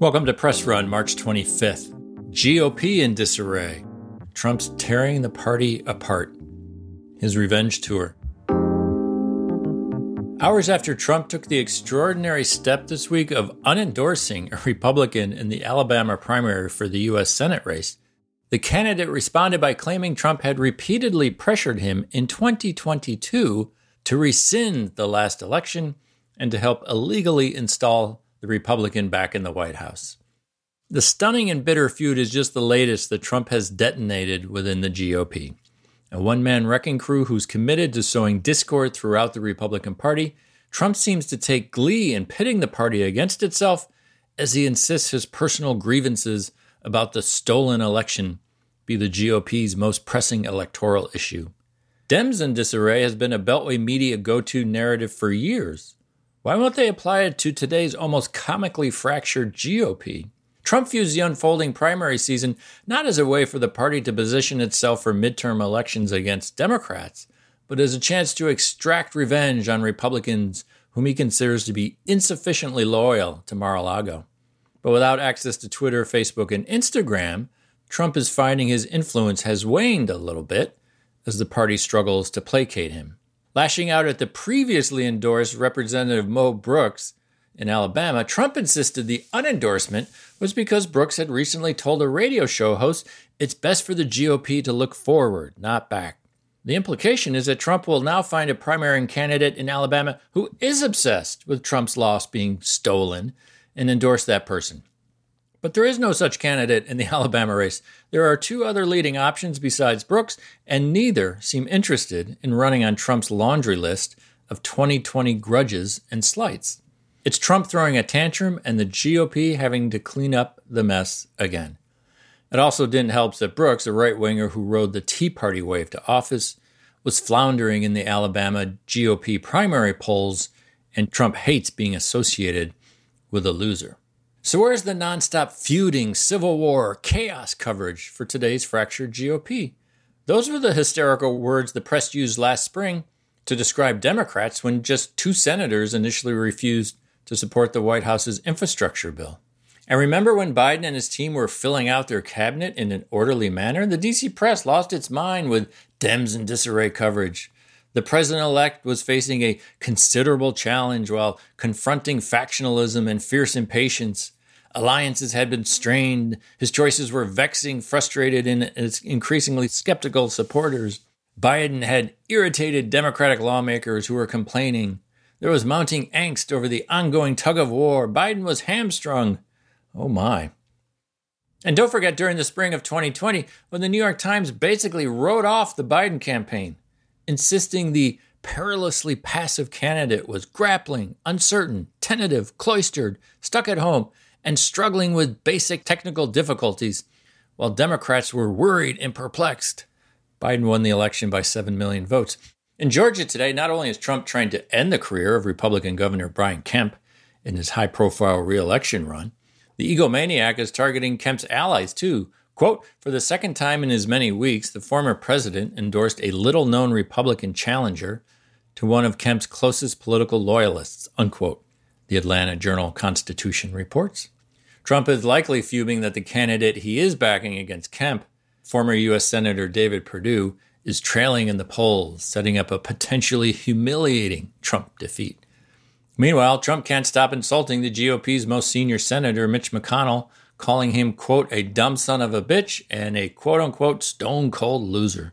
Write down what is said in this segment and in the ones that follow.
Welcome to Press Run, March 25th. GOP in disarray. Trump's tearing the party apart. His revenge tour. Hours after Trump took the extraordinary step this week of unendorsing a Republican in the Alabama primary for the U.S. Senate race, the candidate responded by claiming Trump had repeatedly pressured him in 2022 to rescind the last election and to help illegally install the Republican back in the White House. The stunning and bitter feud is just the latest that Trump has detonated within the GOP. A one man wrecking crew who's committed to sowing discord throughout the Republican Party, Trump seems to take glee in pitting the party against itself as he insists his personal grievances about the stolen election be the GOP's most pressing electoral issue. Dems in disarray has been a Beltway media go to narrative for years. Why won't they apply it to today's almost comically fractured GOP? Trump views the unfolding primary season not as a way for the party to position itself for midterm elections against Democrats, but as a chance to extract revenge on Republicans whom he considers to be insufficiently loyal to Mar a Lago. But without access to Twitter, Facebook, and Instagram, Trump is finding his influence has waned a little bit as the party struggles to placate him. Lashing out at the previously endorsed Representative Mo Brooks in Alabama, Trump insisted the unendorsement was because Brooks had recently told a radio show host it's best for the GOP to look forward, not back. The implication is that Trump will now find a primary candidate in Alabama who is obsessed with Trump's loss being stolen and endorse that person. But there is no such candidate in the Alabama race. There are two other leading options besides Brooks, and neither seem interested in running on Trump's laundry list of 2020 grudges and slights. It's Trump throwing a tantrum and the GOP having to clean up the mess again. It also didn't help that Brooks, a right winger who rode the Tea Party wave to office, was floundering in the Alabama GOP primary polls, and Trump hates being associated with a loser. So, where's the nonstop feuding, civil war, chaos coverage for today's fractured GOP? Those were the hysterical words the press used last spring to describe Democrats when just two senators initially refused to support the White House's infrastructure bill. And remember when Biden and his team were filling out their cabinet in an orderly manner? The DC press lost its mind with Dems in disarray coverage. The president elect was facing a considerable challenge while confronting factionalism and fierce impatience. Alliances had been strained. His choices were vexing, frustrated, and increasingly skeptical supporters. Biden had irritated Democratic lawmakers who were complaining. There was mounting angst over the ongoing tug of war. Biden was hamstrung. Oh my. And don't forget during the spring of 2020, when the New York Times basically wrote off the Biden campaign insisting the perilously passive candidate was grappling, uncertain, tentative, cloistered, stuck at home, and struggling with basic technical difficulties, while Democrats were worried and perplexed. Biden won the election by 7 million votes. In Georgia today, not only is Trump trying to end the career of Republican Governor Brian Kemp in his high profile reelection run, the egomaniac is targeting Kemp's allies too, Quote, for the second time in as many weeks, the former president endorsed a little known Republican challenger to one of Kemp's closest political loyalists, unquote, the Atlanta Journal Constitution reports. Trump is likely fuming that the candidate he is backing against Kemp, former U.S. Senator David Perdue, is trailing in the polls, setting up a potentially humiliating Trump defeat. Meanwhile, Trump can't stop insulting the GOP's most senior senator, Mitch McConnell, calling him, quote, a dumb son of a bitch and a quote unquote stone cold loser.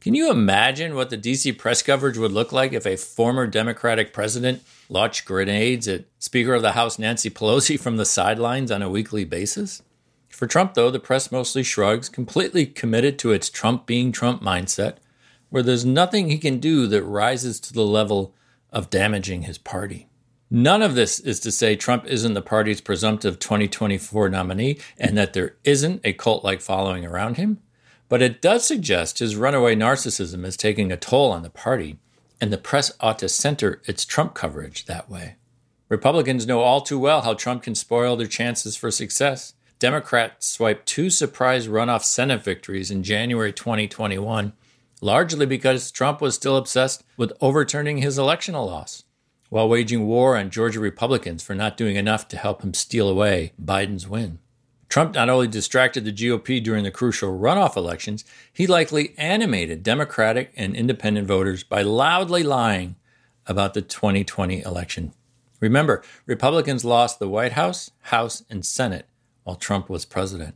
Can you imagine what the DC press coverage would look like if a former Democratic president launched grenades at Speaker of the House Nancy Pelosi from the sidelines on a weekly basis? For Trump, though, the press mostly shrugs, completely committed to its Trump being Trump mindset, where there's nothing he can do that rises to the level of damaging his party. None of this is to say Trump isn't the party's presumptive 2024 nominee and that there isn't a cult like following around him, but it does suggest his runaway narcissism is taking a toll on the party, and the press ought to center its Trump coverage that way. Republicans know all too well how Trump can spoil their chances for success. Democrats swiped two surprise runoff Senate victories in January 2021, largely because Trump was still obsessed with overturning his election loss. While waging war on Georgia Republicans for not doing enough to help him steal away Biden's win. Trump not only distracted the GOP during the crucial runoff elections, he likely animated Democratic and independent voters by loudly lying about the 2020 election. Remember, Republicans lost the White House, House, and Senate while Trump was president.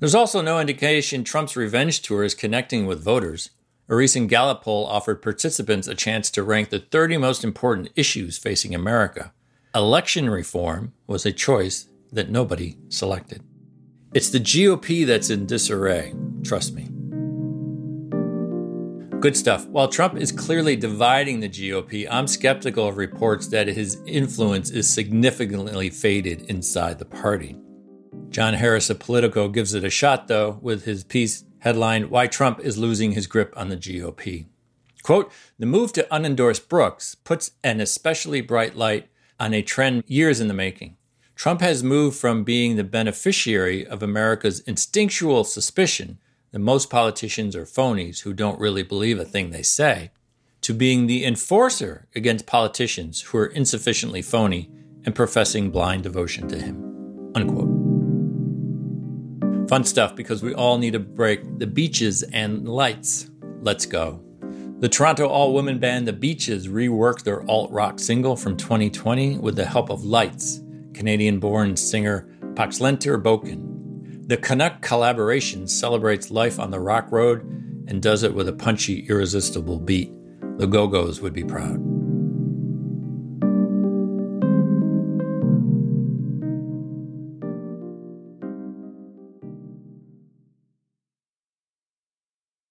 There's also no indication Trump's revenge tour is connecting with voters. A recent Gallup poll offered participants a chance to rank the 30 most important issues facing America. Election reform was a choice that nobody selected. It's the GOP that's in disarray, trust me. Good stuff. While Trump is clearly dividing the GOP, I'm skeptical of reports that his influence is significantly faded inside the party. John Harris of Politico gives it a shot, though, with his piece headlined Why Trump is Losing His Grip on the GOP. Quote The move to unendorse Brooks puts an especially bright light on a trend years in the making. Trump has moved from being the beneficiary of America's instinctual suspicion that most politicians are phonies who don't really believe a thing they say, to being the enforcer against politicians who are insufficiently phony and professing blind devotion to him. Unquote. Fun stuff because we all need a break. The beaches and lights. Let's go. The Toronto all woman band The Beaches reworked their alt rock single from 2020 with the help of lights Canadian born singer Poxleitner-Bokan. The Canuck collaboration celebrates life on the rock road and does it with a punchy, irresistible beat. The Go Go's would be proud.